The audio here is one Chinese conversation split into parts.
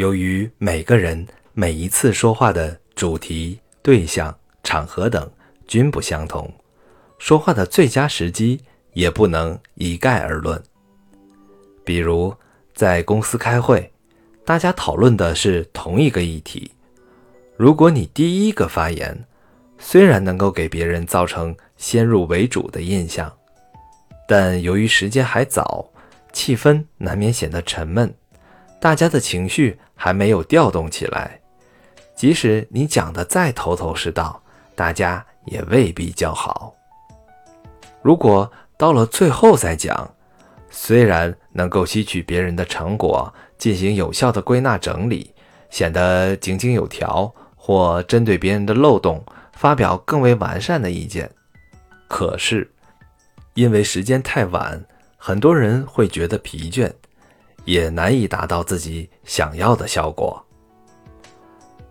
由于每个人每一次说话的主题、对象、场合等均不相同，说话的最佳时机也不能一概而论。比如在公司开会，大家讨论的是同一个议题，如果你第一个发言，虽然能够给别人造成先入为主的印象，但由于时间还早，气氛难免显得沉闷，大家的情绪还没有调动起来。即使你讲的再头头是道，大家也未必叫好。如果到了最后再讲，虽然能够吸取别人的成果，进行有效的归纳整理，显得井井有条，或针对别人的漏洞。发表更为完善的意见，可是因为时间太晚，很多人会觉得疲倦，也难以达到自己想要的效果。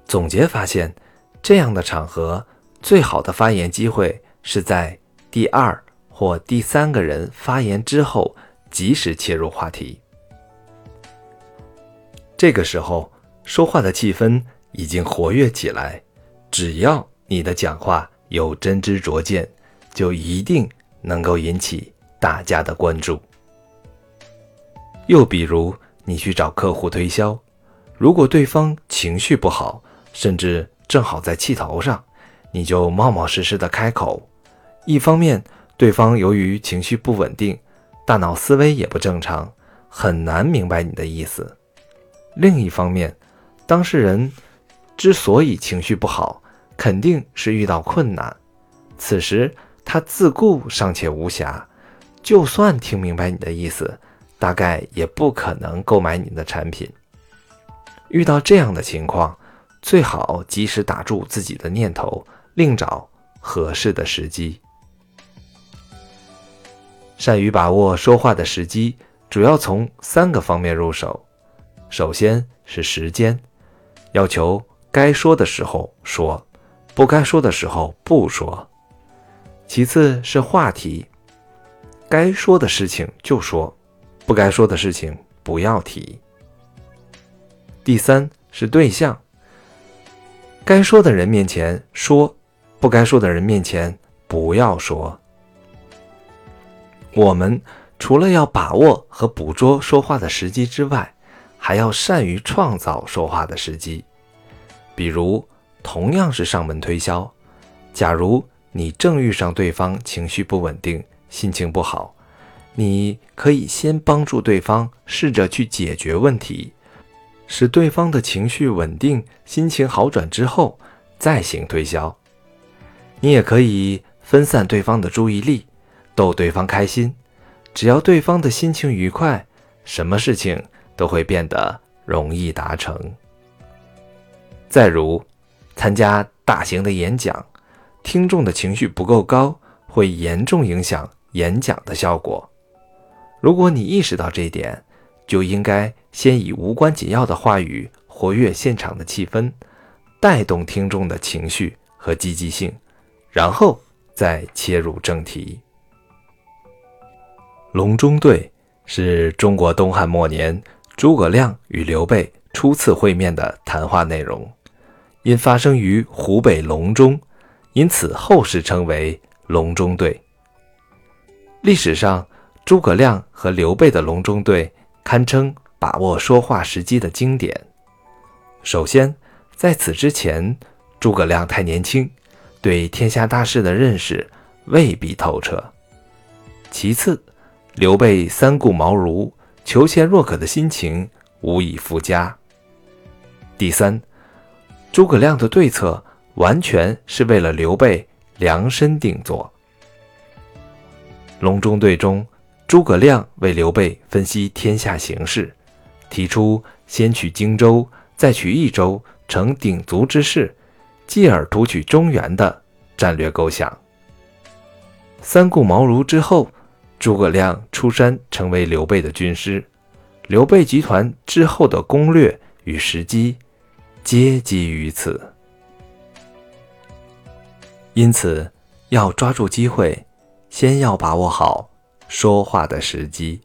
总结发现，这样的场合最好的发言机会是在第二或第三个人发言之后，及时切入话题。这个时候，说话的气氛已经活跃起来，只要。你的讲话有真知灼见，就一定能够引起大家的关注。又比如，你去找客户推销，如果对方情绪不好，甚至正好在气头上，你就冒冒失失的开口。一方面，对方由于情绪不稳定，大脑思维也不正常，很难明白你的意思；另一方面，当事人之所以情绪不好，肯定是遇到困难，此时他自顾尚且无暇，就算听明白你的意思，大概也不可能购买你的产品。遇到这样的情况，最好及时打住自己的念头，另找合适的时机。善于把握说话的时机，主要从三个方面入手。首先是时间，要求该说的时候说。不该说的时候不说，其次是话题，该说的事情就说，不该说的事情不要提。第三是对象，该说的人面前说，不该说的人面前不要说。我们除了要把握和捕捉说话的时机之外，还要善于创造说话的时机，比如。同样是上门推销，假如你正遇上对方情绪不稳定、心情不好，你可以先帮助对方试着去解决问题，使对方的情绪稳定、心情好转之后再行推销。你也可以分散对方的注意力，逗对方开心。只要对方的心情愉快，什么事情都会变得容易达成。再如。参加大型的演讲，听众的情绪不够高，会严重影响演讲的效果。如果你意识到这一点，就应该先以无关紧要的话语活跃现场的气氛，带动听众的情绪和积极性，然后再切入正题。隆中对是中国东汉末年诸葛亮与刘备初次会面的谈话内容。因发生于湖北隆中，因此后世称为隆中对。历史上，诸葛亮和刘备的隆中对堪称把握说话时机的经典。首先，在此之前，诸葛亮太年轻，对天下大事的认识未必透彻；其次，刘备三顾茅庐、求贤若渴的心情无以复加；第三。诸葛亮的对策完全是为了刘备量身定做。隆中对中，诸葛亮为刘备分析天下形势，提出先取荆州，再取益州，成鼎足之势，继而图取中原的战略构想。三顾茅庐之后，诸葛亮出山成为刘备的军师，刘备集团之后的攻略与时机。皆基于此，因此要抓住机会，先要把握好说话的时机。